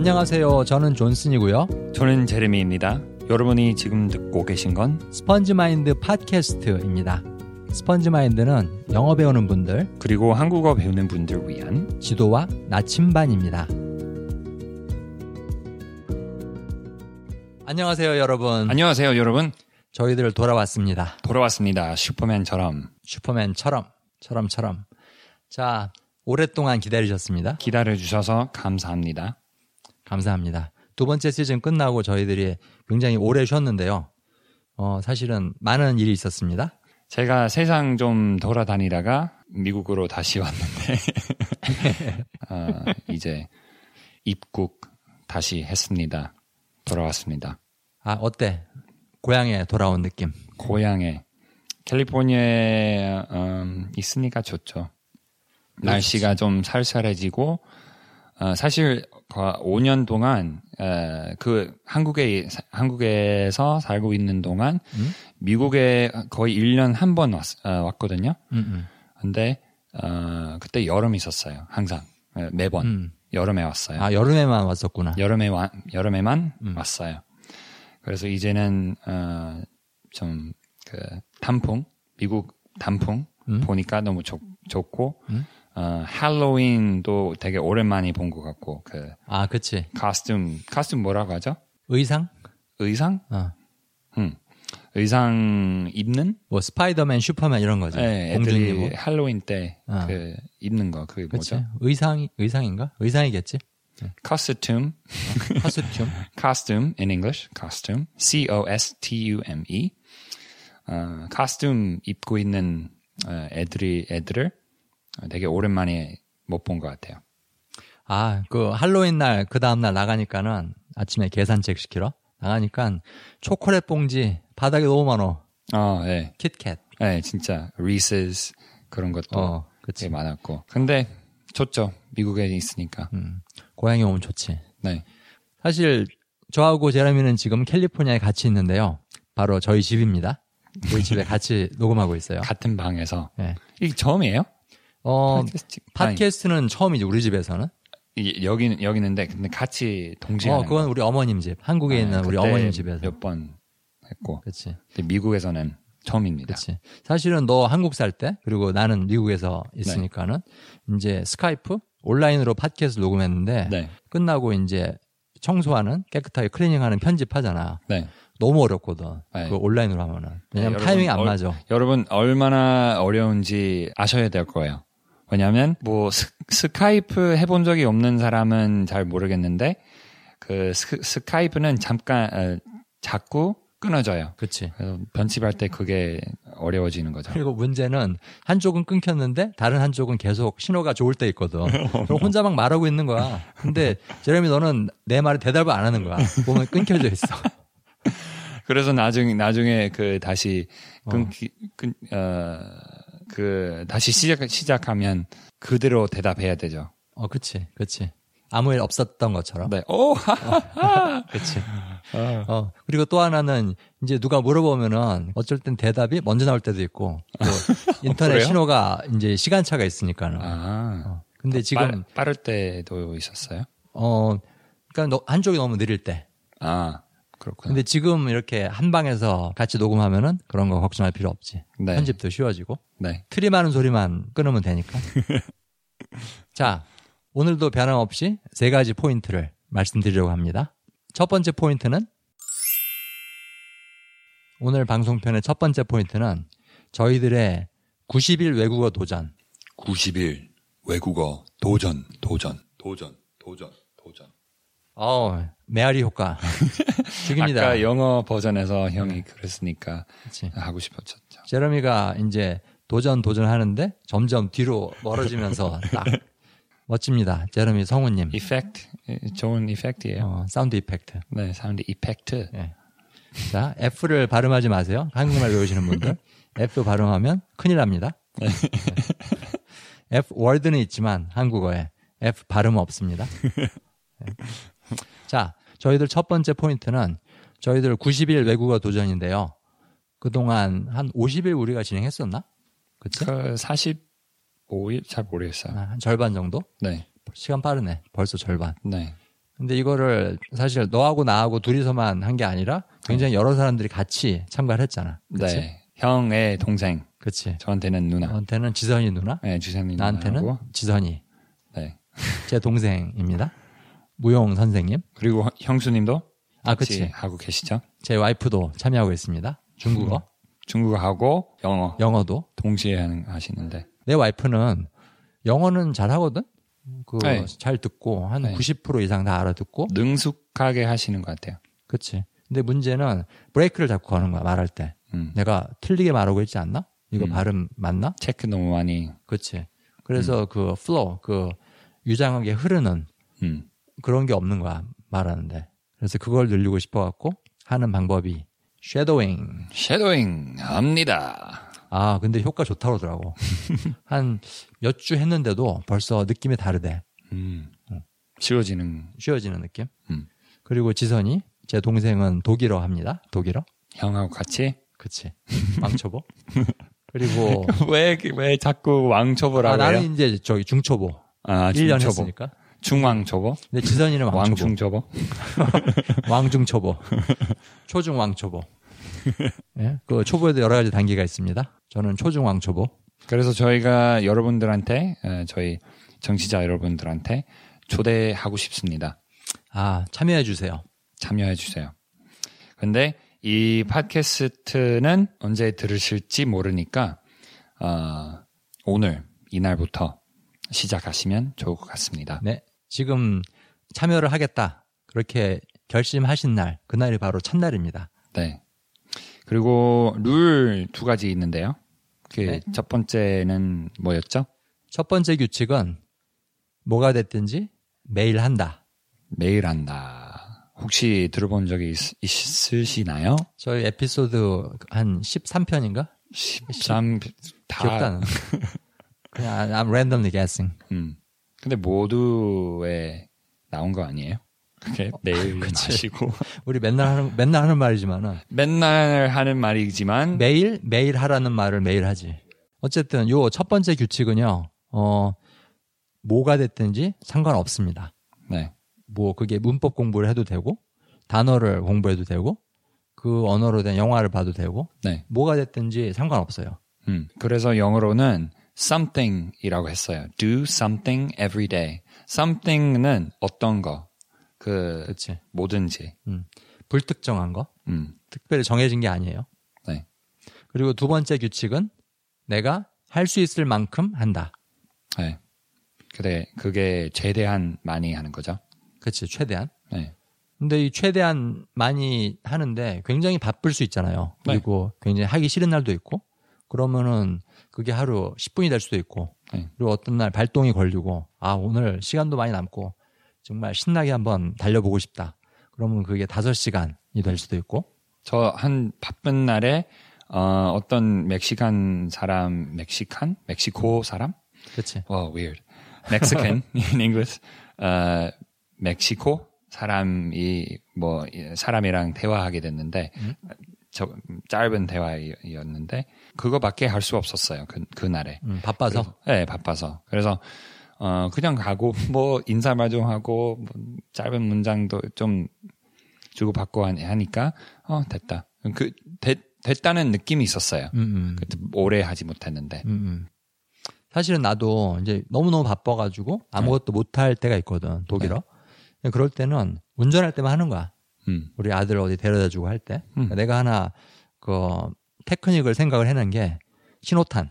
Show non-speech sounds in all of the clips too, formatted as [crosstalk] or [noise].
안녕하세요. 저는 존슨이고요. 저는 제레미입니다. 여러분이 지금 듣고 계신 건 스펀지 마인드 팟캐스트입니다. 스펀지 마인드는 영어 배우는 분들 그리고 한국어 배우는 분들 위한 지도와 나침반입니다. 안녕하세요, 여러분. 안녕하세요, 여러분. 저희들 돌아왔습니다. 돌아왔습니다. 슈퍼맨처럼 슈퍼맨처럼, 처럼처럼. 자, 오랫동안 기다리셨습니다. 기다려 주셔서 감사합니다. 감사합니다. 두 번째 시즌 끝나고 저희들이 굉장히 오래 쉬었는데요. 어, 사실은 많은 일이 있었습니다. 제가 세상 좀 돌아다니다가 미국으로 다시 왔는데 [laughs] 어, 이제 입국 다시 했습니다. 돌아왔습니다. 아, 어때? 고향에 돌아온 느낌. 고향에 캘리포니아에 음, 있으니까 좋죠. 날씨가 좀 살살해지고 어, 사실 5년 동안 어, 그 한국에 한국에서 살고 있는 동안 음? 미국에 거의 1년 한번 어, 왔거든요. 음, 음. 근데 어, 그때 여름 있었어요. 항상 어, 매번 음. 여름에 왔어요. 아, 여름에만 왔었구나. 여름에 와, 여름에만 음. 왔어요. 그래서 이제는 어, 좀그 단풍 미국 단풍 음? 보니까 너무 좋, 좋고 음? 어, 할로윈도 되게 오랜만에 본 것 같고 그 아, 그치. 카스튬 카스튬 뭐라고 하죠? 의상? 의상? 어. 음. 의상 입는? 뭐, 스파이더맨, 슈퍼맨 이런 거지. 네, 애들이 뭐. 할로윈 때 어. 그 입는 거 그게 그치. 뭐죠? 의상, 의상인가? 의상이겠지. costume, 커스튬. costume in English, costume, C O S T U M E. 어, costume 입고 있는 어, 애들이 애들을 되게 오랜만에 못 본 것 같아요. 아, 그 할로윈 날, 그 다음날 나가니까는 아침에 계산책 시키러 나가니까 초콜릿 봉지 바닥에 너무 많어. 어, 네, 킷캣. 네, 진짜 Reese's 그런 것도 어, 되게 그치. 많았고. 근데 좋죠. 미국에 있으니까. 음, 고향에 오면 좋지. 네. 사실 저하고 제레미는 지금 캘리포니아에 같이 있는데요. 바로 저희 집입니다. 우리 집에 [laughs] 같이 녹음하고 있어요. 같은 방에서 네. 이게 처음이에요? 어, 팟캐스트? 팟캐스트는 처음이지 우리 집에서는. 이- 여기는 여기 있는데 근데 같이 동시에 어, 그건 우리 어머님 집. 한국에 거. 있는 네, 우리 어머님 집에서. 몇 번 했고 그렇지. 근데 미국에서는 처음입니다. 그렇지. 사실은 너 한국 살 때 그리고 나는 미국에서 있으니까는 이제 스카이프 온라인으로 팟캐스트 녹음했는데 네, 끝나고 이제 청소하는 깨끗하게 클리닝하는 편집하잖아. 네. 너무 어렵거든. 네. 그 온라인으로 하면은. 왜냐면 여러분, 타이밍이 안 얼- 맞아. 여러분 얼마나 어려운지 아셔야 될 거예요. 왜냐하면 뭐 스, 스카이프 해본 적이 없는 사람은 잘 모르겠는데 그 스, 스카이프는 잠깐 어, 자꾸 끊어져요. 그렇지. 그래서 편집할 때 그게 어려워지는 거죠. 그리고 문제는 한쪽은 끊겼는데 다른 한쪽은 계속 신호가 좋을 때 있거든. 그럼 혼자 막 말하고 있는 거야. 근데 제레미 너는 내 말에 대답을 안 하는 거야. 보면 끊겨져 있어. [laughs] 그래서 나중에 나중에 그 다시 어. 끊기 끊어 그 다시 시작 시작하면 그대로 대답해야 되죠. 어, 그치, 그치. 아무 일 없었던 것처럼. 네. 오, 그치. 어, 그리고 또 하나는 이제 누가 물어보면은 어쩔 땐 대답이 먼저 나올 때도 있고 또 [laughs] 인터넷 그래요? 신호가 이제 시간차가 있으니까는. 아. 어, 근데 지금 빠르, 빠를 때도 있었어요? 어, 그러니까 너- 한쪽이 너무 느릴 때. 아, 그렇구나. 근데 지금 이렇게 한 방에서 같이 녹음하면은 그런 거 걱정할 필요 없지. 네. 편집도 쉬워지고 네. 트림하는 소리만 끊으면 되니까. [laughs] 자, 오늘도 변함없이 세 가지 포인트를 말씀드리려고 합니다. 첫 번째 포인트는 오늘 방송편의 첫 번째 포인트는 저희들의 90일 외국어 도전. 90일 외국어 도전, 도전, 도전, 도전, 도전. 어, 메아리 효과. [laughs] 죽입니다. 아까 영어 버전에서 형이 그랬으니까 그치. 하고 싶었죠. 제러미가 이제 도전 도전하는데 점점 뒤로 멀어지면서 [laughs] 딱 멋집니다. 제러미 성우님. Effect, 좋은 effect예요. 어, sound effect. 네, sound effect. 예. 자, F를 발음하지 마세요. 한국말 배우시는 분들. [laughs] F 발음하면 큰일 납니다. 네. F word는 있지만 한국어에 F 발음은 없습니다. 네. 자, 저희들 첫 번째 포인트는 저희들 90일 외국어 도전인데요. 그동안 한 50일 우리가 진행했었나? 그치? 그 45일 잘 모르겠어요. 아, 한 절반 정도? 네, 시간 빠르네. 벌써 절반. 네. 근데 이거를 사실 너하고 나하고 둘이서만 한 게 아니라 굉장히 여러 사람들이 같이 참가를 했잖아. 그치? 네. 형의 동생. 그치. 저한테는 누나. 저한테는 지선이 누나, 네, 주선이 나한테는 누나하고. 지선이. 네. 제 동생입니다. 무용 선생님. 그리고 허- 형수님도 아, 그치. 하고 계시죠? 제 와이프도 참여하고 있습니다. 중국어, 중국어하고 영어 영어도. 동시에 하는, 하시는데. 내 와이프는 영어는 잘 하거든? 그, 네. 잘 듣고, 한 네. 90% 이상 다 알아듣고. 능숙하게 하시는 것 같아요. 그치. 근데 문제는 브레이크를 잡고 가는 거야, 말할 때. 음. 내가 틀리게 말하고 있지 않나? 이거 음. 발음 맞나? 체크 너무 많이. 그치. 그래서 그 flow, 그 유장하게 흐르는 음. 그런 게 없는 거야, 말하는데. 그래서 그걸 늘리고 싶어갖고 하는 방법이 shadowing. Shadowing 합니다. 아, 근데 효과 좋다 그러더라고. [laughs] 한 몇 주 했는데도 벌써 느낌이 다르대. 음. 쉬워지는 쉬워지는 느낌. 음. 그리고 지선이, 제 동생은 독일어 합니다. 독일어. 형하고 같이. 그치. [laughs] 왕초보. 그리고 [laughs] 왜, 왜 자꾸 아, 왕초보라고 해요? 나는 이제 저기 중초보. 아, 1년 중초보. 했으니까. 중왕 초보? 근데 지선이는 왕초보. 왕중 초보? [laughs] 왕중 초보. 초중 왕 초보. 예? 그 초보에도 여러 가지 단계가 있습니다. 저는 초중 왕 초보. 그래서 저희가 여러분들한테, 에, 저희 정치자 여러분들한테 초대하고 싶습니다. 아, 참여해 주세요. 참여해 주세요. 근데 이 팟캐스트는 언제 들으실지 모르니까, 어, 오늘, 이날부터 시작하시면 좋을 것 같습니다. 네. 지금 참여를 하겠다. 그렇게 결심하신 날, 그날이 바로 첫날입니다. 네. 그리고 룰 두 가지 있는데요. 그 네. 첫 번째는 뭐였죠? 첫 번째 규칙은 뭐가 됐든지 매일 한다. 매일 한다. 혹시 들어본 적이 있, 있으시나요? 저희 에피소드 한 13편인가? 13, 다. 기억도 안 나. [laughs] 그냥 I'm randomly guessing. 음. 근데 모두에 나온 거 아니에요? 그게 매일 마시고. [laughs] 우리 맨날 하는, 맨날 하는 말이지만은 맨날 하는 말이지만, 매일, 매일 하라는 말을 매일 하지. 어쨌든 요 첫 번째 규칙은요, 어, 뭐가 됐든지 상관없습니다. 네. 뭐 그게 문법 공부를 해도 되고, 단어를 공부해도 되고, 그 언어로 된 영화를 봐도 되고, 네. 뭐가 됐든지 상관없어요. 음. 그래서 영어로는 something이라고 했어요. Do something every day. something은 어떤 거, 그 그렇지. 뭐든지. 음. 불특정한 거, 음. 특별히 정해진 게 아니에요. 네. 그리고 두 번째 규칙은 내가 할 수 있을 만큼 한다. 네. 그래, 그게 최대한 많이 하는 거죠. 그렇지, 최대한. 네. 근데 이 최대한 많이 하는데 굉장히 바쁠 수 있잖아요. 네. 그리고 굉장히 하기 싫은 날도 있고 그러면은 그게 하루 10분이 될 수도 있고 네. 그리고 어떤 날 발동이 걸리고 아 오늘 시간도 많이 남고 정말 신나게 한번 달려보고 싶다. 그러면 그게 5시간이 될 수도 있고 저 한 바쁜 날에 어, 어떤 멕시칸 사람, 멕시칸? 멕시코 사람? 그렇지. 와, weird. Mexican in English. 어, 멕시코 사람이 뭐 사람이랑 대화하게 됐는데 저 짧은 대화였는데 그거밖에 할 수 없었어요. 그 그날에. 음, 바빠서 그래서- 네, 바빠서. 그래서 어 그냥 가고 [laughs] 뭐 인사말도 하고 뭐 짧은 문장도 좀 주고 받고 하니- 하니까 어 됐다. 그 됐, 됐다는 느낌이 있었어요. 음, 음. 그때 오래 하지 못했는데. 음, 음. 사실은 나도 이제 너무너무 바빠가지고 아무것도 못할 때가 있거든, 독일어. 그럴 때는 운전할 때만 하는 거야. 음. 우리 아들 어디 데려다 주고 할 때. 음. 그러니까 내가 하나, 그, 테크닉을 생각을 해낸 게, 신호탄.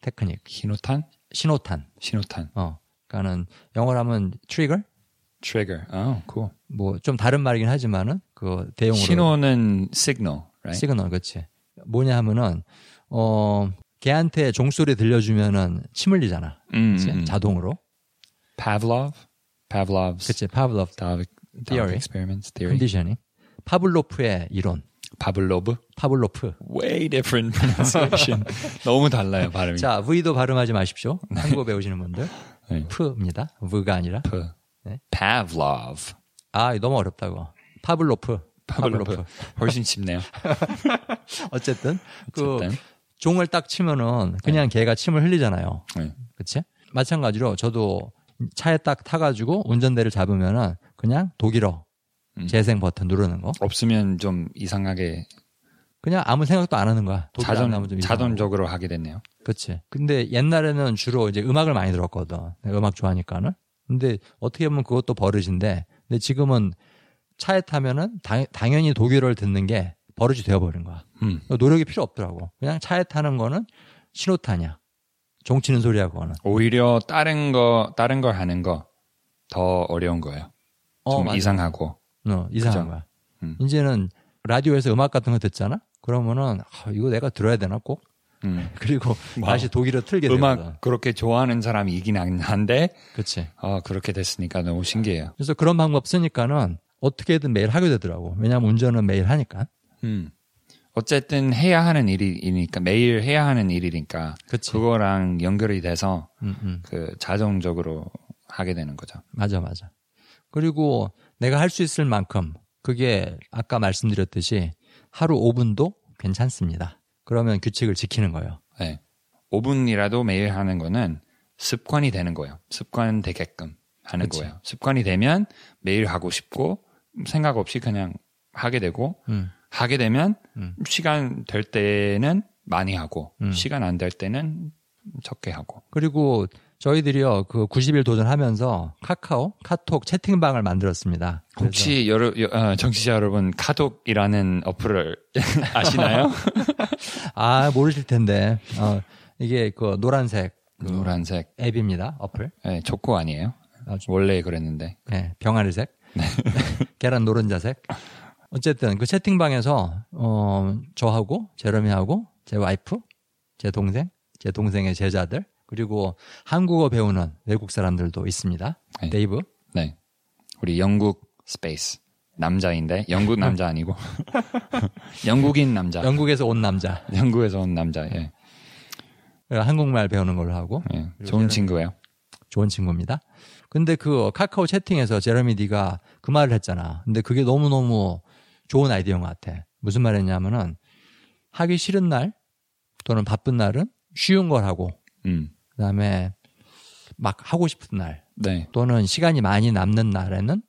테크닉. 신호탄? 신호탄. 신호탄. 어. 그니까는, 영어로 하면 trigger? trigger. 어, cool. 뭐, 좀 다른 말이긴 하지만은, 그, 대용으로. 신호는 signal, right? 시그널, 그치. 뭐냐 하면은, 어, 걔한테 종소리 들려주면은 침 흘리잖아. 음, 그치? 음. 자동으로. Pavlov, Pavlov's 그치. 파 Theory. experiments theory. Conditioning. 파블로프의 이론. 파블로브. 파블로프. Way different pronunciation. [laughs] 너무 달라요 발음이. 자, V도 발음하지 마십시오. 한국어 배우시는 분들. 네. 프입니다. V가 아니라. P. 네. Pavlov. 아, 너무 어렵다고. 파블로프. 파블로프. 훨씬 쉽네요. [laughs] 어쨌든 그 어쨌든. 종을 딱 치면은 그냥 걔가 침을 흘리잖아요. 네. 그치? 마찬가지로 저도 차에 딱 타가지고 운전대를 잡으면은 그냥 독일어 음. 재생 버튼 누르는 거. 없으면 좀 이상하게 그냥 아무 생각도 안 하는 거야. 이상하고. 자동적으로 하게 됐네요. 그치. 근데 옛날에는 주로 이제 음악을 많이 들었거든. 내가 음악 좋아하니까는. 근데 어떻게 보면 그것도 버릇인데, 근데 지금은 차에 타면은 당, 당연히 독일어를 듣는 게 버릇이 되어버린 거야. 음. 노력이 필요 없더라고. 그냥 차에 타는 거는 신호탄이야. 종치는 소리야, 그거는. 오히려 다른 거 다른 걸 하는 거 더 어려운 거예요. 좀 맞아. 이상하고. 어, 이상한 그죠? 거야. 음. 이제는 라디오에서 음악 같은 거 듣잖아? 그러면은, 아, 이거 내가 들어야 되나 꼭? 음. [laughs] 그리고 wow. 다시 독일어 틀게 되거든. 음악 그렇게 좋아하는 사람이 이긴 한데 그치. 어, 그렇게 됐으니까 너무 신기해요. 그래서 그런 방법 쓰니까는 어떻게든 매일 하게 되더라고. 왜냐면 운전은 매일 하니까. 음. 어쨌든 해야 하는 일이니까 매일 해야 하는 일이니까 그치. 그거랑 연결이 돼서 음, 음. 그 자동적으로 하게 되는 거죠. 맞아, 맞아. 그리고 내가 할 수 있을 만큼 그게 아까 말씀드렸듯이 하루 5분도 괜찮습니다. 그러면 규칙을 지키는 거예요. 네. 5분이라도 매일 하는 거는 습관이 되는 거예요. 습관 되게끔 하는 그치. 거예요. 습관이 되면 매일 하고 싶고 생각 없이 그냥 하게 되고 음. 하게 되면 음. 시간 될 때는 많이 하고 음. 시간 안 될 때는 적게 하고. 그리고 저희들이요, 그 90일 도전하면서 카카오, 카톡 채팅방을 만들었습니다. 혹시 여러 여- 어, 정치자 여러분 카톡이라는 어플을 [laughs] 아시나요? [laughs] 아, 모르실 텐데. 어, 이게 그 노란색 그 노란색 앱입니다. 어플. 네, 조코 아니에요? 아, 좀- 원래 그랬는데 네, 병아리색. [laughs] 계란 노른자색. 어쨌든 그 채팅방에서 어 저하고 제러미하고 제 와이프, 제 동생, 제 동생의 제자들 그리고 한국어 배우는 외국 사람들도 있습니다. 네. 데이브. 네. 우리 영국 space 남자인데 영국 남자 아니고 [laughs] 영국인 남자. 영국에서 온 남자. 영국에서 온 남자. 예. 한국말 배우는 걸로 하고 예. 좋은 친구예요. 좋은 친구입니다. 근데 그 카카오 채팅에서 제러미 네가 그 말을 했잖아. 근데 그게 너무 너무 좋은 아이디어인 것 같아. 무슨 말했냐면은 하기 싫은 날 또는 바쁜 날은 쉬운 걸 하고 음. 그다음에 막 하고 싶은 날 네. 또는 시간이 많이 남는 날에는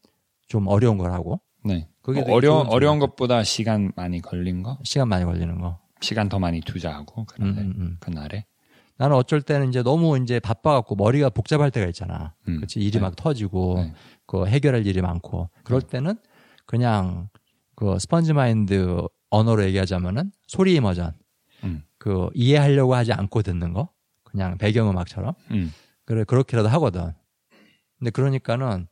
좀 어려운 걸 하고 네. 그게 어, 되게 어려운 것보다 시간 많이 걸린 거, 시간 많이 걸리는 거. 시간 더 많이 투자하고 음, 그날에 음, 음. 그날에. 나는 어쩔 때는 이제 너무 이제 바빠갖고 머리가 복잡할 때가 있잖아. 음. 그렇지 일이 네. 막 터지고 네. 그 해결할 일이 많고 그럴 때는 그냥 그 스펀지 마인드 언어로 얘기하자면은 소리 이머전 음. 그 이해하려고 하지 않고 듣는 거 그냥 배경음악처럼 음. 그래 그렇게라도 하거든. 근데 그러니까는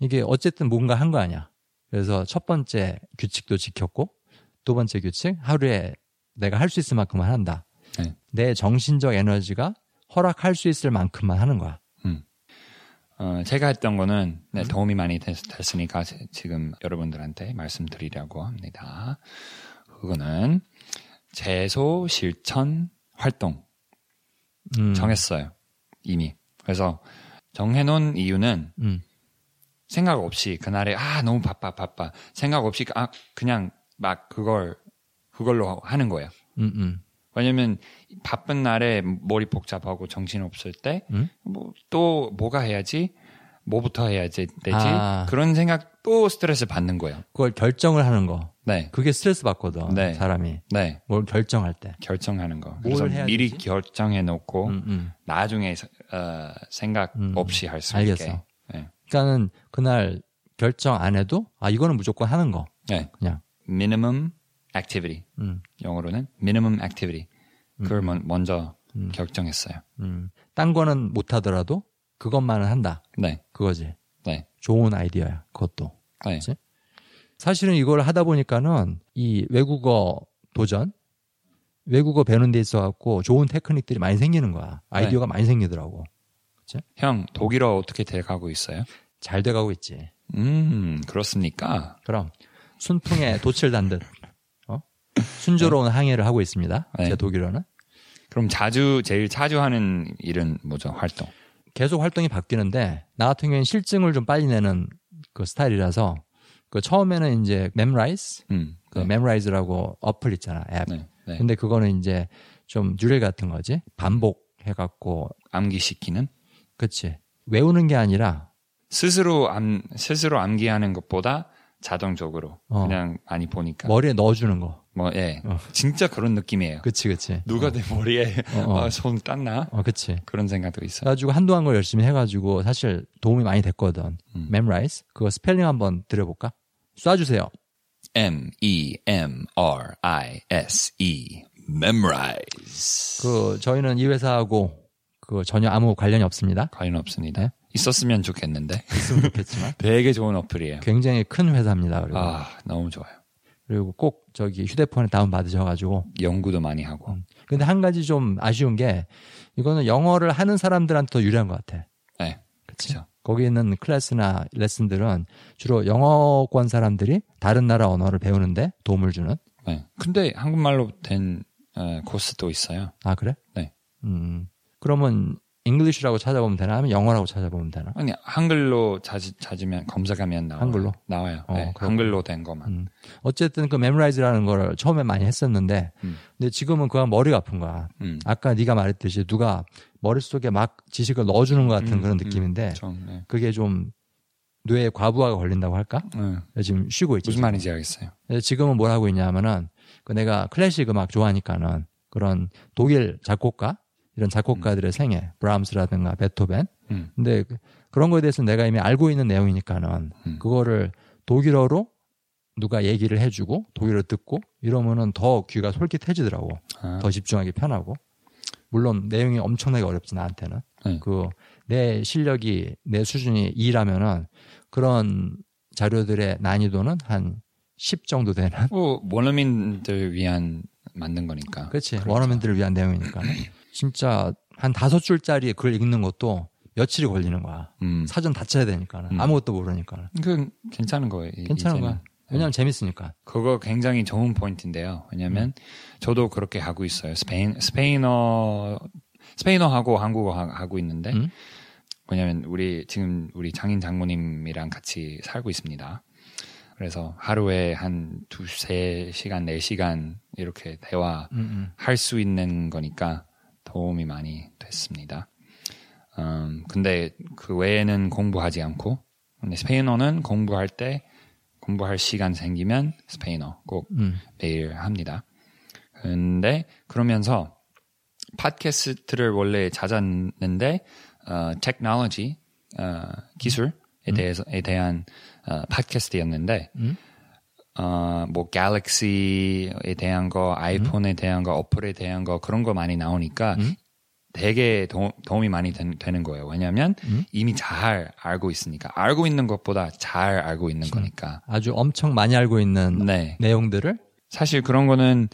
이게 어쨌든 뭔가 한 거 아니야. 그래서 첫 번째 규칙도 지켰고 두 번째 규칙 하루에 내가 할 수 있을 만큼만 한다. 네. 내 정신적 에너지가 허락할 수 있을 만큼만 하는 거야. 어, 제가 했던 거는 네, 음. 도움이 많이 됐, 으니까 지금 여러분들한테 말씀드리려고 합니다. 그거는 재소 실천 활동 음, 정했어요. 이미. 그래서 정해놓은 이유는 음, 생각 없이 그날에 아 너무 바빠 바빠 생각 없이 아 그냥 막 그걸 그걸로 하는 거예요. 음, 음, 왜냐면 바쁜 날에 머리 복잡하고 정신 없을 때 음? 뭐또 뭐가 해야지 뭐부터 해야지 되지 아. 그런 생각 또 스트레스 받는 거예요. 그걸 결정을 하는 거. 네, 그게 스트레스 받거든. 네. 사람이 네 뭘 결정할 때. 결정하는 거. 뭘 그래서 미리 되지? 결정해 놓고 음, 음. 나중에 어, 생각 음. 없이 할수 알겠어. 있게. 네. 그러니까는 그날 결정 안 해도 아 이거는 무조건 하는 거. 네. 그냥. minimum activity 음, 영어로는 minimum activity 그걸 먼- 먼저 음. 결정했어요. 음. 딴 거는 못 하더라도 그것만은 한다. 네, 그거지. 네, 좋은 아이디어야. 그것도. 네, 그치? 사실은 이걸 하다 보니까는 이 외국어 도전, 외국어 배우는 데 있어 갖고 좋은 테크닉들이 많이 생기는 거야. 아이디어가 많이 생기더라고. 형 독일어 어떻게 돼가고 있어요? 잘 돼가고 있지. 음 그렇습니까? 그럼 순풍에 돛을 단 듯, 어? 순조로운 항해를 하고 있습니다. 네. 제 독일어는. 그럼 자주 제일 자주 하는 일은 뭐죠? 활동. 계속 활동이 바뀌는데 나 같은 경우는 싫증을 좀 빨리 내는 그 스타일이라서 그 처음에는 이제 Memrise, 음, 그 네, Memrise라고 어플 있잖아 앱. 네, 네. 근데 그거는 이제 좀 neural 같은 거지 반복 해갖고 암기시키는. 그치 외우는 게 아니라 스스로 암 스스로 암기하는 것보다 자동적으로 어. 그냥 많이 보니까 머리에 넣어주는 거. 뭐 예. 어. 진짜 그런 느낌이에요. 그치, 그치. 누가 내 머리에 어, 어. 어, 손 댔나? 어, 그치. 그런 생각도 있어요. 그래가지고 한동안 걸 열심히 해가지고 사실 도움이 많이 됐거든. 음. Memrise. 그거 스펠링 한번 들어볼까? 쏴주세요. M E M R I S E memorize. 그, 저희는 이 회사하고 그 전혀 아무 관련이 없습니다. 관련 없습니다. 네? 있었으면 좋겠는데 있으면 좋겠지만. [laughs] 되게 좋은 어플이에요. 굉장히 큰 회사입니다. 그리고. 아 너무 좋아요. 그리고 꼭 저기 휴대폰에 다운 받으셔가지고. 연구도 많이 하고. 음. 근데 한 가지 좀 아쉬운 게 이거는 영어를 하는 사람들한테 더 유리한 것 같아. 네? 그렇죠. 거기 있는 클래스나 레슨들은 주로 영어권 사람들이 다른 나라 언어를 배우는데 도움을 주는. 네. 근데 한국말로 된 어, 코스도 있어요. 아 그래? 네. 음. 그러면 English라고 찾아보면 되나? 아니면 영어라고 찾아보면 되나? 아니 한글로 찾, 찾으면 검색하면 나와요. 한글로? 나와요. 어, 네. 한글로 된 것만. 음. 어쨌든 그 Memrise라는 거를 처음에 많이 했었는데, 음. 근데 지금은 그건 머리가 아픈 거야. 음. 아까 네가 말했듯이 누가 머릿속에 막 지식을 넣어주는 것 같은 음, 그런 음, 느낌인데, 좀, 네. 그게 좀 뇌에 과부하가 걸린다고 할까? 음, 그래서 지금 쉬고 있지. 무슨 말인지 알겠어요. 지금은 뭘 하고 있냐면은 그 내가 클래식 음악 좋아하니까는 그런 독일 작곡가 이런 작곡가들의 생애 브람스라든가 베토벤 음. 근데 그- 그런 거에 대해서 내가 이미 알고 있는 내용이니까는 음. 그거를 독일어로 누가 얘기를 해주고 독일어 듣고 이러면은 더 귀가 솔깃해지더라고 아, 더 집중하기 편하고 물론 내용이 엄청나게 어렵지 나한테는 네. 그내 실력이 내 수준이 2라면은 그런 자료들의 난이도는 한 10 정도 되는 뭐 원어민들 위한 만든 거니까. 그렇지 그렇죠. 원어민들을 위한 내용이니까 [clears throat] 진짜 한 다섯 줄짜리 글 읽는 것도 며칠이 걸리는 거야 음. 사전 다 쳐야 되니까 음. 아무것도 모르니까 그 괜찮은 거예요. 이- 괜찮은. 거야 왜냐면 재밌으니까 그거 굉장히 좋은 포인트인데요. 왜냐면 저도 그렇게 하고 있어요. 스페인 스페인어 스페인어하고 한국어 하- 하고 있는데 음? 왜냐면 우리 지금 우리 장인 장모님이랑 같이 살고 있습니다. 그래서 하루에 한 두세 시간, 네 시간 이렇게 대화 음, 할수 있는 거니까 도움이 많이 됐습니다. 음, 근데 그 외에는 공부하지 않고, 근데 스페인어는 공부할 때, 공부할 시간 생기면 스페인어 꼭 음. 매일 합니다. 근데 그러면서 팟캐스트를 원래 찾았는데, 어, 테크놀로지, 어, 기술에 대해서에 대한 어, 팟캐스트였는데, 음? 어, 뭐, 갤럭시에 대한 거, 아이폰에 대한 거, 어플에 대한 거, 그런 거 많이 나오니까 음? 되게 도, 움이 많이 된- 되는 거예요. 왜냐면 음? 이미 잘 알고 있으니까. 알고 있는 것보다 잘 알고 있는 거니까. 아주 엄청 많이 알고 있는 네. 내용들을 사실 그런 거는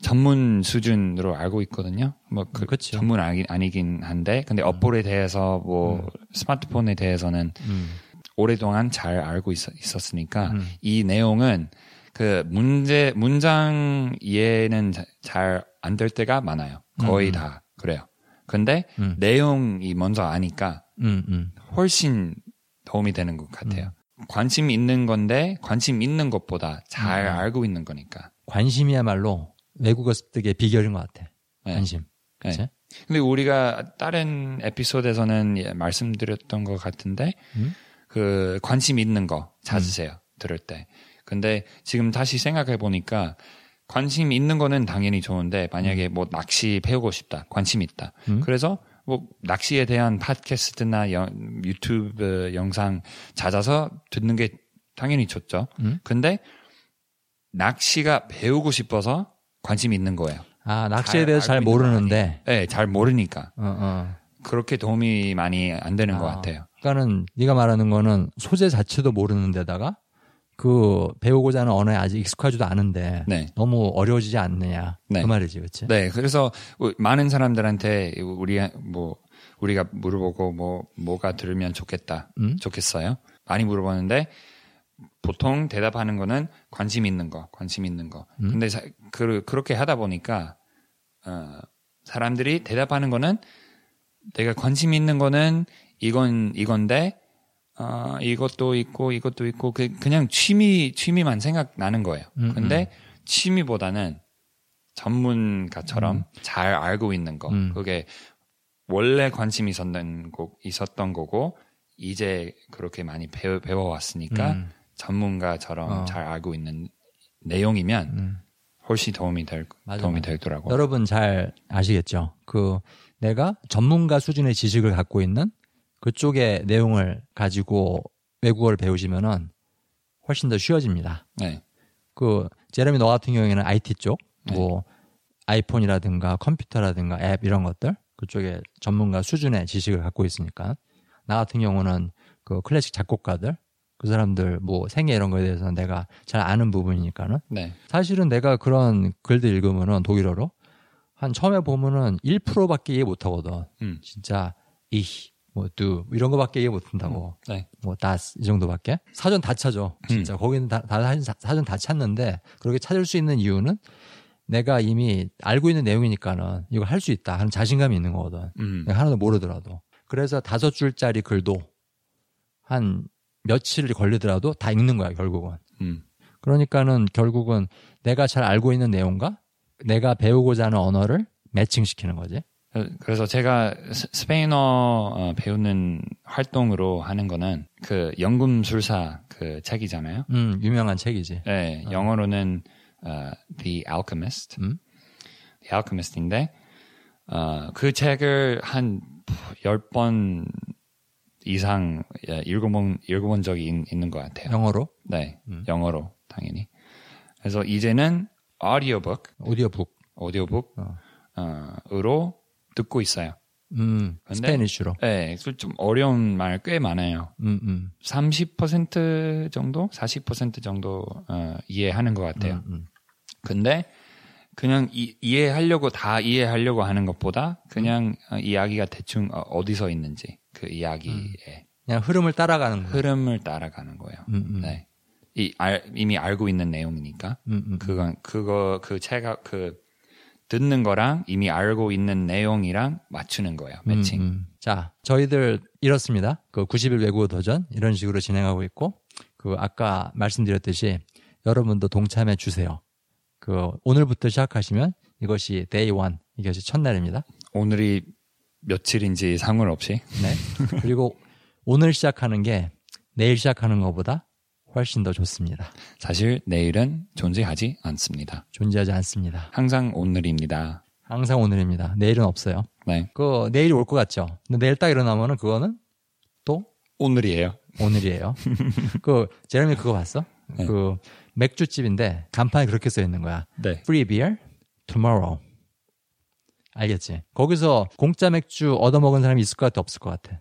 전문 수준으로 알고 있거든요. 뭐, 그, 그쵸. 전문 아니, 아니긴 한데, 근데 어플에 대해서 뭐, 스마트폰에 대해서는 음. 오랫동안 잘 알고 있, 었으니까 음. 이 내용은 그 문제 문장 이해는 잘 안 될 때가 많아요. 거의 음. 다 그래요. 근데 음. 내용이 먼저 아니까 음, 음. 훨씬 도움이 되는 것 같아요. 관심 있는 건데 관심 있는 것보다 잘 음. 알고 있는 거니까. 관심이야말로 외국어 습득의 비결인 것 같아 네. 관심 네. 그치? 근데 우리가 다른 에피소드에서는 예, 말씀드렸던 것 같은데 음? 그 관심 있는 거 찾으세요 들을 때. 근데 지금 다시 생각해 보니까 관심 있는 거는 당연히 좋은데 만약에 뭐 낚시 배우고 싶다 관심 있다. 음? 그래서 뭐 낚시에 대한 팟캐스트나 여- 유튜브 영상 찾아서 듣는 게 당연히 좋죠. 음? 근데 낚시가 배우고 싶어서 관심 있는 거예요. 아 낚시에 잘 대해서 잘 모르는데 네, 잘 모르니까 어, 어. 그렇게 도움이 많이 안 되는 것 아. 같아요. 그러니까는 네가 말하는 거는 소재 자체도 모르는 데다가 그 배우고자 하는 언어에 아직 익숙하지도 않은데 네. 너무 어려워지지 않느냐 네. 그 말이지 그치? 네, 그래서 많은 사람들한테 우리 뭐 우리가 물어보고 뭐 뭐가 들으면 좋겠다, 음? 좋겠어요. 많이 물어보는데 보통 대답하는 거는 관심 있는 거, 관심 있는 거. 음? 근데 사- 그, 그렇게 하다 보니까 어, 사람들이 대답하는 거는 내가 관심 있는 거는 이건 이건데 어, 이것도 있고 이것도 있고 그, 그냥 취미 취미만 생각나는 거예요. 음, 근데 취미보다는 전문가처럼 잘 알고 있는 거 음. 그게 원래 관심이 있었던, 거, 있었던 거고 이제 그렇게 많이 배워, 배워왔으니까 음. 전문가처럼 어. 잘 알고 있는 내용이면 음. 훨씬 도움이 될 맞아, 도움이 맞아. 되더라고. 여러분 잘 아시겠죠? 그 내가 전문가 수준의 지식을 갖고 있는 그쪽의 내용을 가지고 외국어를 배우시면은 훨씬 더 쉬워집니다. 네, 그 제레미 너 같은 경우에는 IT 쪽, 뭐 아이폰이라든가 컴퓨터라든가 앱 이런 것들 그쪽에 전문가 수준의 지식을 갖고 있으니까 나 같은 경우는 그 클래식 작곡가들 그 사람들 뭐 생애 이런 거에 대해서 내가 잘 아는 부분이니까는 네, 사실은 내가 그런 글들 읽으면은 독일어로 한 처음에 보면은 1%밖에 이해 못 하거든. 음, 진짜 이, 뭐 do 이런 거밖에 이해 못 한다고. 네, 뭐 das 이 정도밖에. 사전 다 찾아. 진짜 거기는 다, 다 사전, 다 찾는데 그렇게 찾을 수 있는 이유는 내가 이미 알고 있는 내용이니까는 이거 할 수 있다 하는 자신감이 있는 거거든. 음, 내가 하나도 모르더라도. 그래서 다섯 줄짜리 글도 한 며칠 걸리더라도 다 읽는 거야 결국은. 음, 그러니까는 결국은 내가 잘 알고 있는 내용과 내가 배우고자 하는 언어를 매칭시키는 거지. 그래서 제가 스- 스페인어 어, 배우는 활동으로 하는 거는 그 연금술사 그 책이잖아요. 음, 유명한 책이지. 네, 영어로는 어, The Alchemist, 음? The Alchemist인데 어, 그 책을 한열번 이상 예, 읽어본 읽어본 적이 있, 는것 같아요. 영어로 네, 음. 영어로 당연히. 그래서 이제는 오디오북, 오디오북. 오디오북 어. 어, 으로 듣고 있어요. 음, 스페니쉬로. 네, 좀 어려운 말 꽤 많아요. 음, 음. 30% 정도, 40% 정도 어, 이해하는 것 같아요. 음, 음. 근데 그냥 이, 이해하려고 다 이해하려고 하는 것보다 그냥 어, 이야기가 대충 어, 어디서 있는지 그 이야기의 그냥 흐름을 따라가는 거야. 흐름을 따라가는 거예요. 음, 음. 네. 이 알, 이미 알고 있는 내용이니까 음, 음. 그건 그거 그 제가 그 듣는 거랑 이미 알고 있는 내용이랑 맞추는 거예요. 매칭. 음, 음. 자, 저희들 이렇습니다. 그 90일 외국어 도전 이런 식으로 진행하고 있고 그 아까 말씀드렸듯이 여러분도 동참해 주세요. 그 오늘부터 시작하시면 이것이 day one 이것이 첫날입니다. 오늘이 며칠인지 상관없이 네. 그리고 오늘 시작하는 게 내일 시작하는 것보다 훨씬 더 좋습니다. 사실 내일은 존재하지 않습니다. 존재하지 않습니다. 항상 오늘입니다. 항상 오늘입니다. 내일은 없어요. 네. 그 내일이 올 것 같죠. 근데 내일 딱 일어나면은 그거는 또 오늘이에요. 오늘이에요. [laughs] 그 제레미 그거 봤어? 네. 그 맥주집인데 간판에 그렇게 써 있는 거야. 네. Free beer tomorrow. 알겠지? 거기서 공짜 맥주 얻어 먹은 사람이 있을 것 같아, 없을 것 같아.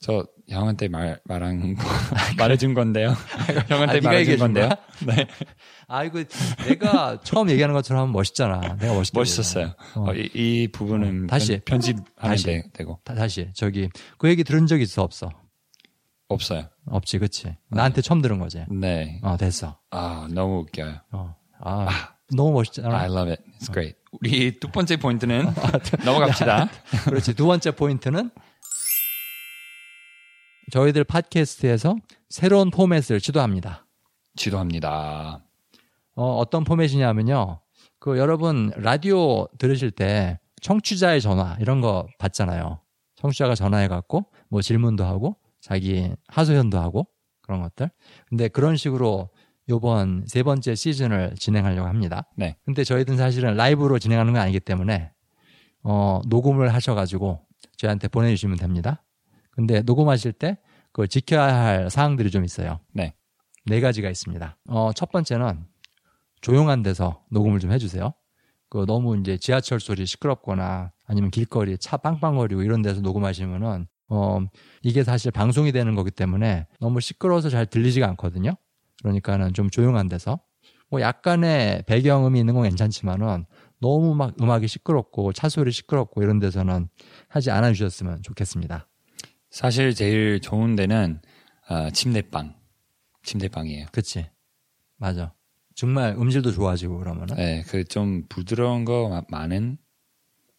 저 형한테 말 말한 거 [laughs] 말해준 건데요. [laughs] 형한테 아, 말해준 건데요. 네. 아 이거 내가 처음 얘기하는 것처럼 하면 멋있잖아. 내가 멋있다. 멋있었어요. 어. 어, 이, 이 부분은 어, 다시. 편, 집하면 다시. 되고 다, 다시 저기 그 얘기 들은 적 있어 없어? 없어요. 없지, 그치? 나한테 처음 들은 거지. 네. 어 됐어. 아 너무 웃겨요. 어, 아 너무 멋있잖아. I love it. It's great. 우리 두 번째 포인트는 [laughs] 넘어갑시다. 그렇지. 두 번째 포인트는 저희들 팟캐스트에서 새로운 포맷을 시도합니다. 지도합니다. 어, 어떤 포맷이냐면요. 그 여러분 라디오 들으실 때 청취자의 전화 이런 거 받잖아요. 청취자가 전화해 갖고 뭐 질문도 하고 자기 하소연도 하고 그런 것들. 근데 그런 식으로 요번 세 번째 시즌을 진행하려고 합니다. 네. 근데 저희들은 사실은 라이브로 진행하는 건 아니기 때문에 어, 녹음을 하셔 가지고 저희한테 보내 주시면 됩니다. 근데 녹음하실 때 그 지켜야 할 사항들이 좀 있어요. 네. 네 가지가 있습니다. 어, 첫 번째는 조용한 데서 녹음을 좀 해주세요. 그 너무 이제 지하철 소리 시끄럽거나 아니면 길거리 차 빵빵거리고 이런 데서 녹음하시면은 어, 이게 사실 방송이 되는 거기 때문에 너무 시끄러워서 잘 들리지가 않거든요. 그러니까는 좀 조용한 데서 뭐 약간의 배경음이 있는 건 괜찮지만은 너무 막 음악이 시끄럽고 차 소리 시끄럽고 이런 데서는 하지 않아 주셨으면 좋겠습니다. 사실 제일 좋은 데는 어, 침대방. 침대방이에요. 그치? 맞아. 정말 음질도 좋아지고 그러면은 네, 그 좀 부드러운 거 마- 많은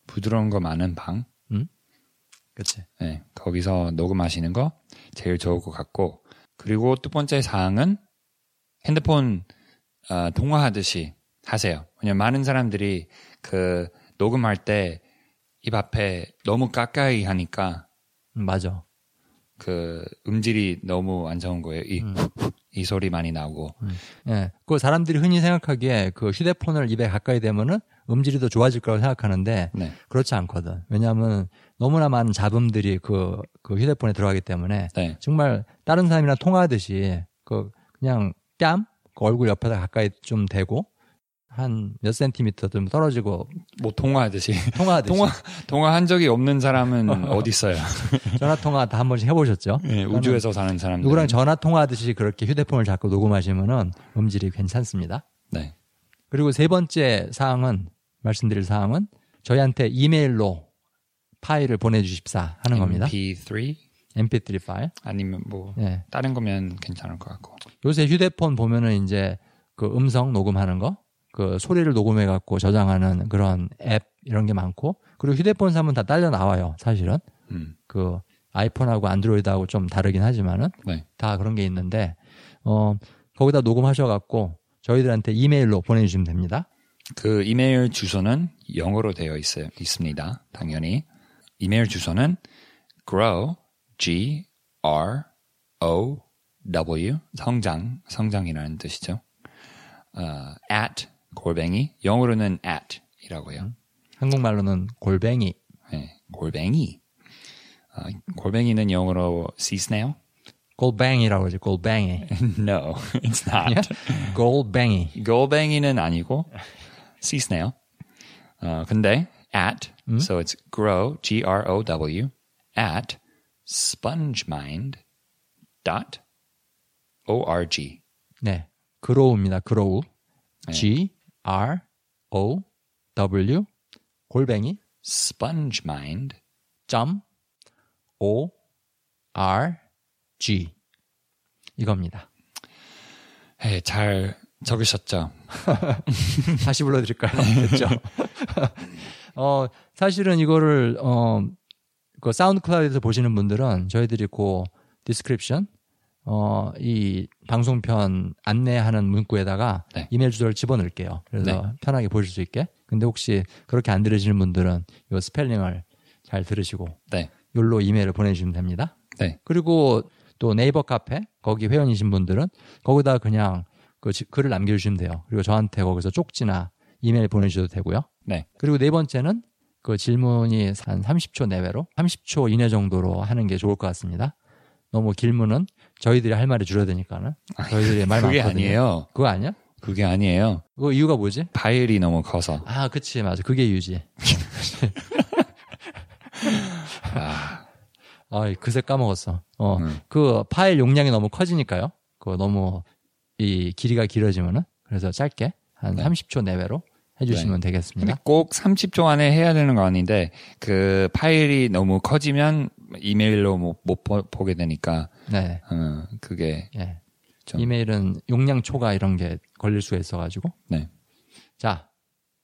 부드러운 거 많은 방. 그치? 네, 거기서 녹음하시는 거 제일 좋을 것 같고 그리고 두 번째 사항은 핸드폰 어, 통화하듯이 하세요. 왜냐면 많은 사람들이 그 녹음할 때 입 앞에 너무 가까이 하니까 음, 맞아. 그 음질이 너무 안 좋은 거예요. 이, 음. [laughs] 이 소리 많이 나오고. 예. 그 사람들이 흔히 생각하기에 그 휴대폰을 입에 가까이 대면은 음질이 더 좋아질 거라고 생각하는데 네. 그렇지 않거든. 왜냐하면 너무나 많은 잡음들이 그, 그 휴대폰에 들어가기 때문에 네. 정말 다른 사람이랑 통화하듯이 그 그냥 뺨? 그 얼굴 옆에다 가까이 좀 대고 한 몇 센티미터 좀 떨어지고 뭐 통화하듯이. 통화하듯이 통화, 통화한 적이 없는 사람은 [laughs] 어디 있어요? 전화 통화 다 한 번씩 해보셨죠? 네, 우주에서 사는 사람들. 누구랑 전화 통화하듯이 그렇게 휴대폰을 잡고 녹음하시면은 음질이 괜찮습니다. 네. 그리고 세 번째 사항은 말씀드릴 사항은 저희한테 이메일로 파일을 보내주십사 하는 겁니다. MP3 MP3 파일. 아니면 뭐 예. 다른 거면 괜찮을 것 같고. 요새 휴대폰 보면은 이제 그 음성 녹음하는 거, 그 소리를 녹음해 갖고 저장하는 그런 앱 이런 게 많고, 그리고 휴대폰 사면 다 딸려 나와요. 사실은 음. 그 아이폰하고 안드로이드하고 좀 다르긴 하지만은 네. 다 그런 게 있는데, 어 거기다 녹음하셔 갖고 저희들한테 이메일로 보내주시면 됩니다. 그 이메일 주소는 영어로 되어 있어요, 있습니다. 당연히. 이메일 주소는 grow, g, r, o, w, 성장, 성장이라는 뜻이죠. 어, at, 골뱅이, 영어로는 at 이라고 해요. 한국말로는 골뱅이, 네, 골뱅이. 어, 골뱅이는 영어로 씨스네요? 골뱅이라고 그러지, 골뱅이. [laughs] no, it's not. 골뱅이. 골뱅이는 아니고 씨스네요. 어, 근데 at, so it's grow, G-R-O-W, at spongemind dot O-R-G. 네. 그로우입니다. 그로우. 네. G R O W 골뱅이 spongemind 점 O R G 이겁니다. 네, 잘 적으셨죠? [laughs] 다시 불러드릴까요? [laughs] 됐죠? 어, 사실은 이거를, 어, 그 SoundCloud에서 보시는 분들은 저희들이 그 description, 어, 이 방송편 안내하는 문구에다가 네. 이메일 주소를 집어넣을게요. 그래서 네. 편하게 보실 수 있게. 근데 혹시 그렇게 안 들으시는 분들은 이 스펠링을 잘 들으시고, 네. 요로 이메일을 보내주시면 됩니다. 네. 그리고 또 네이버 카페 거기 회원이신 분들은 거기다 그냥 그 지- 글을 남겨주시면 돼요. 그리고 저한테 거기서 쪽지나 이메일 보내주셔도 되고요. 네. 그리고 네 번째는 그 질문이 한 30초 내외로 30초 이내 정도로 하는 게 좋을 것 같습니다. 너무 길면은 저희들이 할 말이 줄어드니까는 저희들이 말 그게 많거든요. 아니에요. 그거 아니야? 그게 아니에요. 그거 이유가 뭐지? 파일이 너무 커서. 아, 그치 맞아. 그게 이유지. [laughs] 아, 아, 그새 까먹었어. 어, 음. 그 파일 용량이 너무 커지니까요. 그 너무 이 길이가 길어지면은 그래서 짧게 한 네. 30초 내외로 해주시면 근데 되겠습니다. 꼭 30초 안에 해야 되는 거 아닌데 그 파일이 너무 커지면 이메일로 못, 못 보, 보게 되니까 네, 어, 그게 예. 좀- 이메일은 용량 초과 이런 게 걸릴 수가 있어가지고. 네. 자,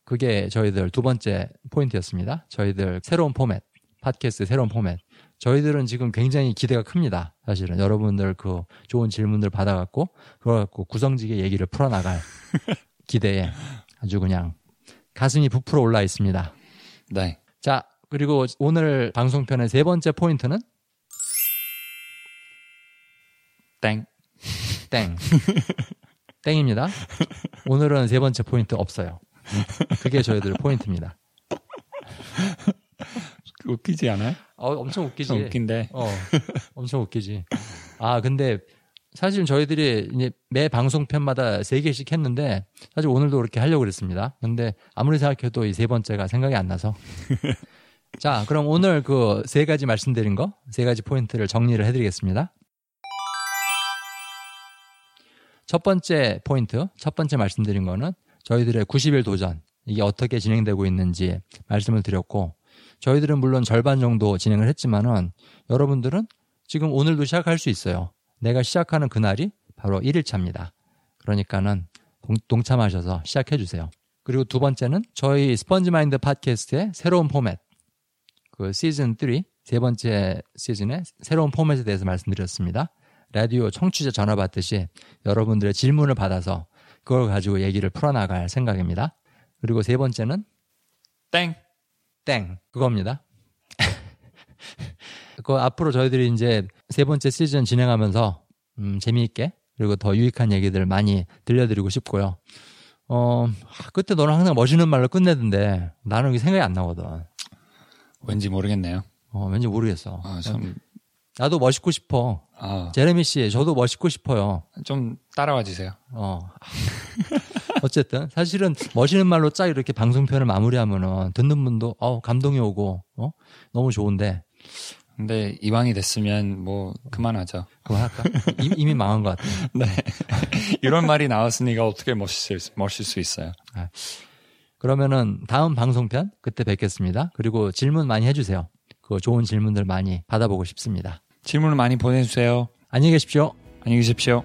그게 저희들 두 번째 포인트였습니다. 저희들 새로운 포맷, 팟캐스트 새로운 포맷. 저희들은 지금 굉장히 기대가 큽니다. 사실은 여러분들 그 좋은 질문들 받아갖고 그걸 갖고 구성지게 얘기를 풀어나갈 [laughs] 기대에 아주 그냥 가슴이 부풀어 올라 있습니다. 네. 자, 그리고 오늘 방송편의 세 번째 포인트는 땡. 땡. [laughs] 땡입니다. 오늘은 세 번째 포인트 없어요. 그게 저희들 포인트입니다. 웃기지 않아요? 어, 엄청 웃기지. 좀 웃긴데. 어, 엄청 웃기지. 아, 근데 사실 저희들이 이제 매 방송편마다 세 개씩 했는데 사실 오늘도 그렇게 하려고 그랬습니다. 근데 아무리 생각해도 이 세 번째가 생각이 안 나서. [laughs] 자, 그럼 오늘 그 세 가지 말씀드린 거, 세 가지 포인트를 정리를 해드리겠습니다. 첫 번째 포인트, 첫 번째 말씀드린 거는 저희들의 90일 도전, 이게 어떻게 진행되고 있는지 말씀을 드렸고, 저희들은 물론 절반 정도 진행을 했지만은 여러분들은 지금 오늘도 시작할 수 있어요. 내가 시작하는 그날이 바로 1일차입니다. 그러니까는 동- 동참하셔서 시작해 주세요. 그리고 두 번째는 저희 스펀지 마인드 팟캐스트의 새로운 포맷, 그 시즌 3, 세 번째 시즌의 새로운 포맷에 대해서 말씀드렸습니다. 라디오 청취자 전화 받듯이 여러분들의 질문을 받아서 그걸 가지고 얘기를 풀어나갈 생각입니다. 그리고 세 번째는 땡. 땡 그겁니다. [laughs] 그 앞으로 저희들이 이제 세 번째 시즌 진행하면서 음, 재미있게 그리고 더 유익한 얘기들 많이 들려드리고 싶고요. 어, 그때 너는 항상 멋있는 말로 끝내던데 나는 이게 생각이 안 나거든. 왠지 모르겠네요. 어, 왠지 모르겠어. 아, 참, 나도 멋있고 싶어. 아, 제레미 씨, 저도 멋있고 싶어요. 좀 따라와 주세요. 어. [laughs] 어쨌든 사실은 멋있는 말로 쫙 이렇게 방송 편을 마무리하면은 듣는 분도 어 감동이 오고 어 너무 좋은데 근데 이왕이 됐으면 뭐 그만하죠. 그만할까? 이미, 이미 망한 것 같아. [laughs] 네. 이런 말이 나왔으니까 어떻게 멋있을, 멋있을 수 있어요. 그러면은 다음 방송편 그때 뵙겠습니다. 그리고 질문 많이 해주세요. 그 좋은 질문들 많이 받아보고 싶습니다. 질문을 많이 보내주세요. 안녕히 계십시오. 안녕히 계십시오.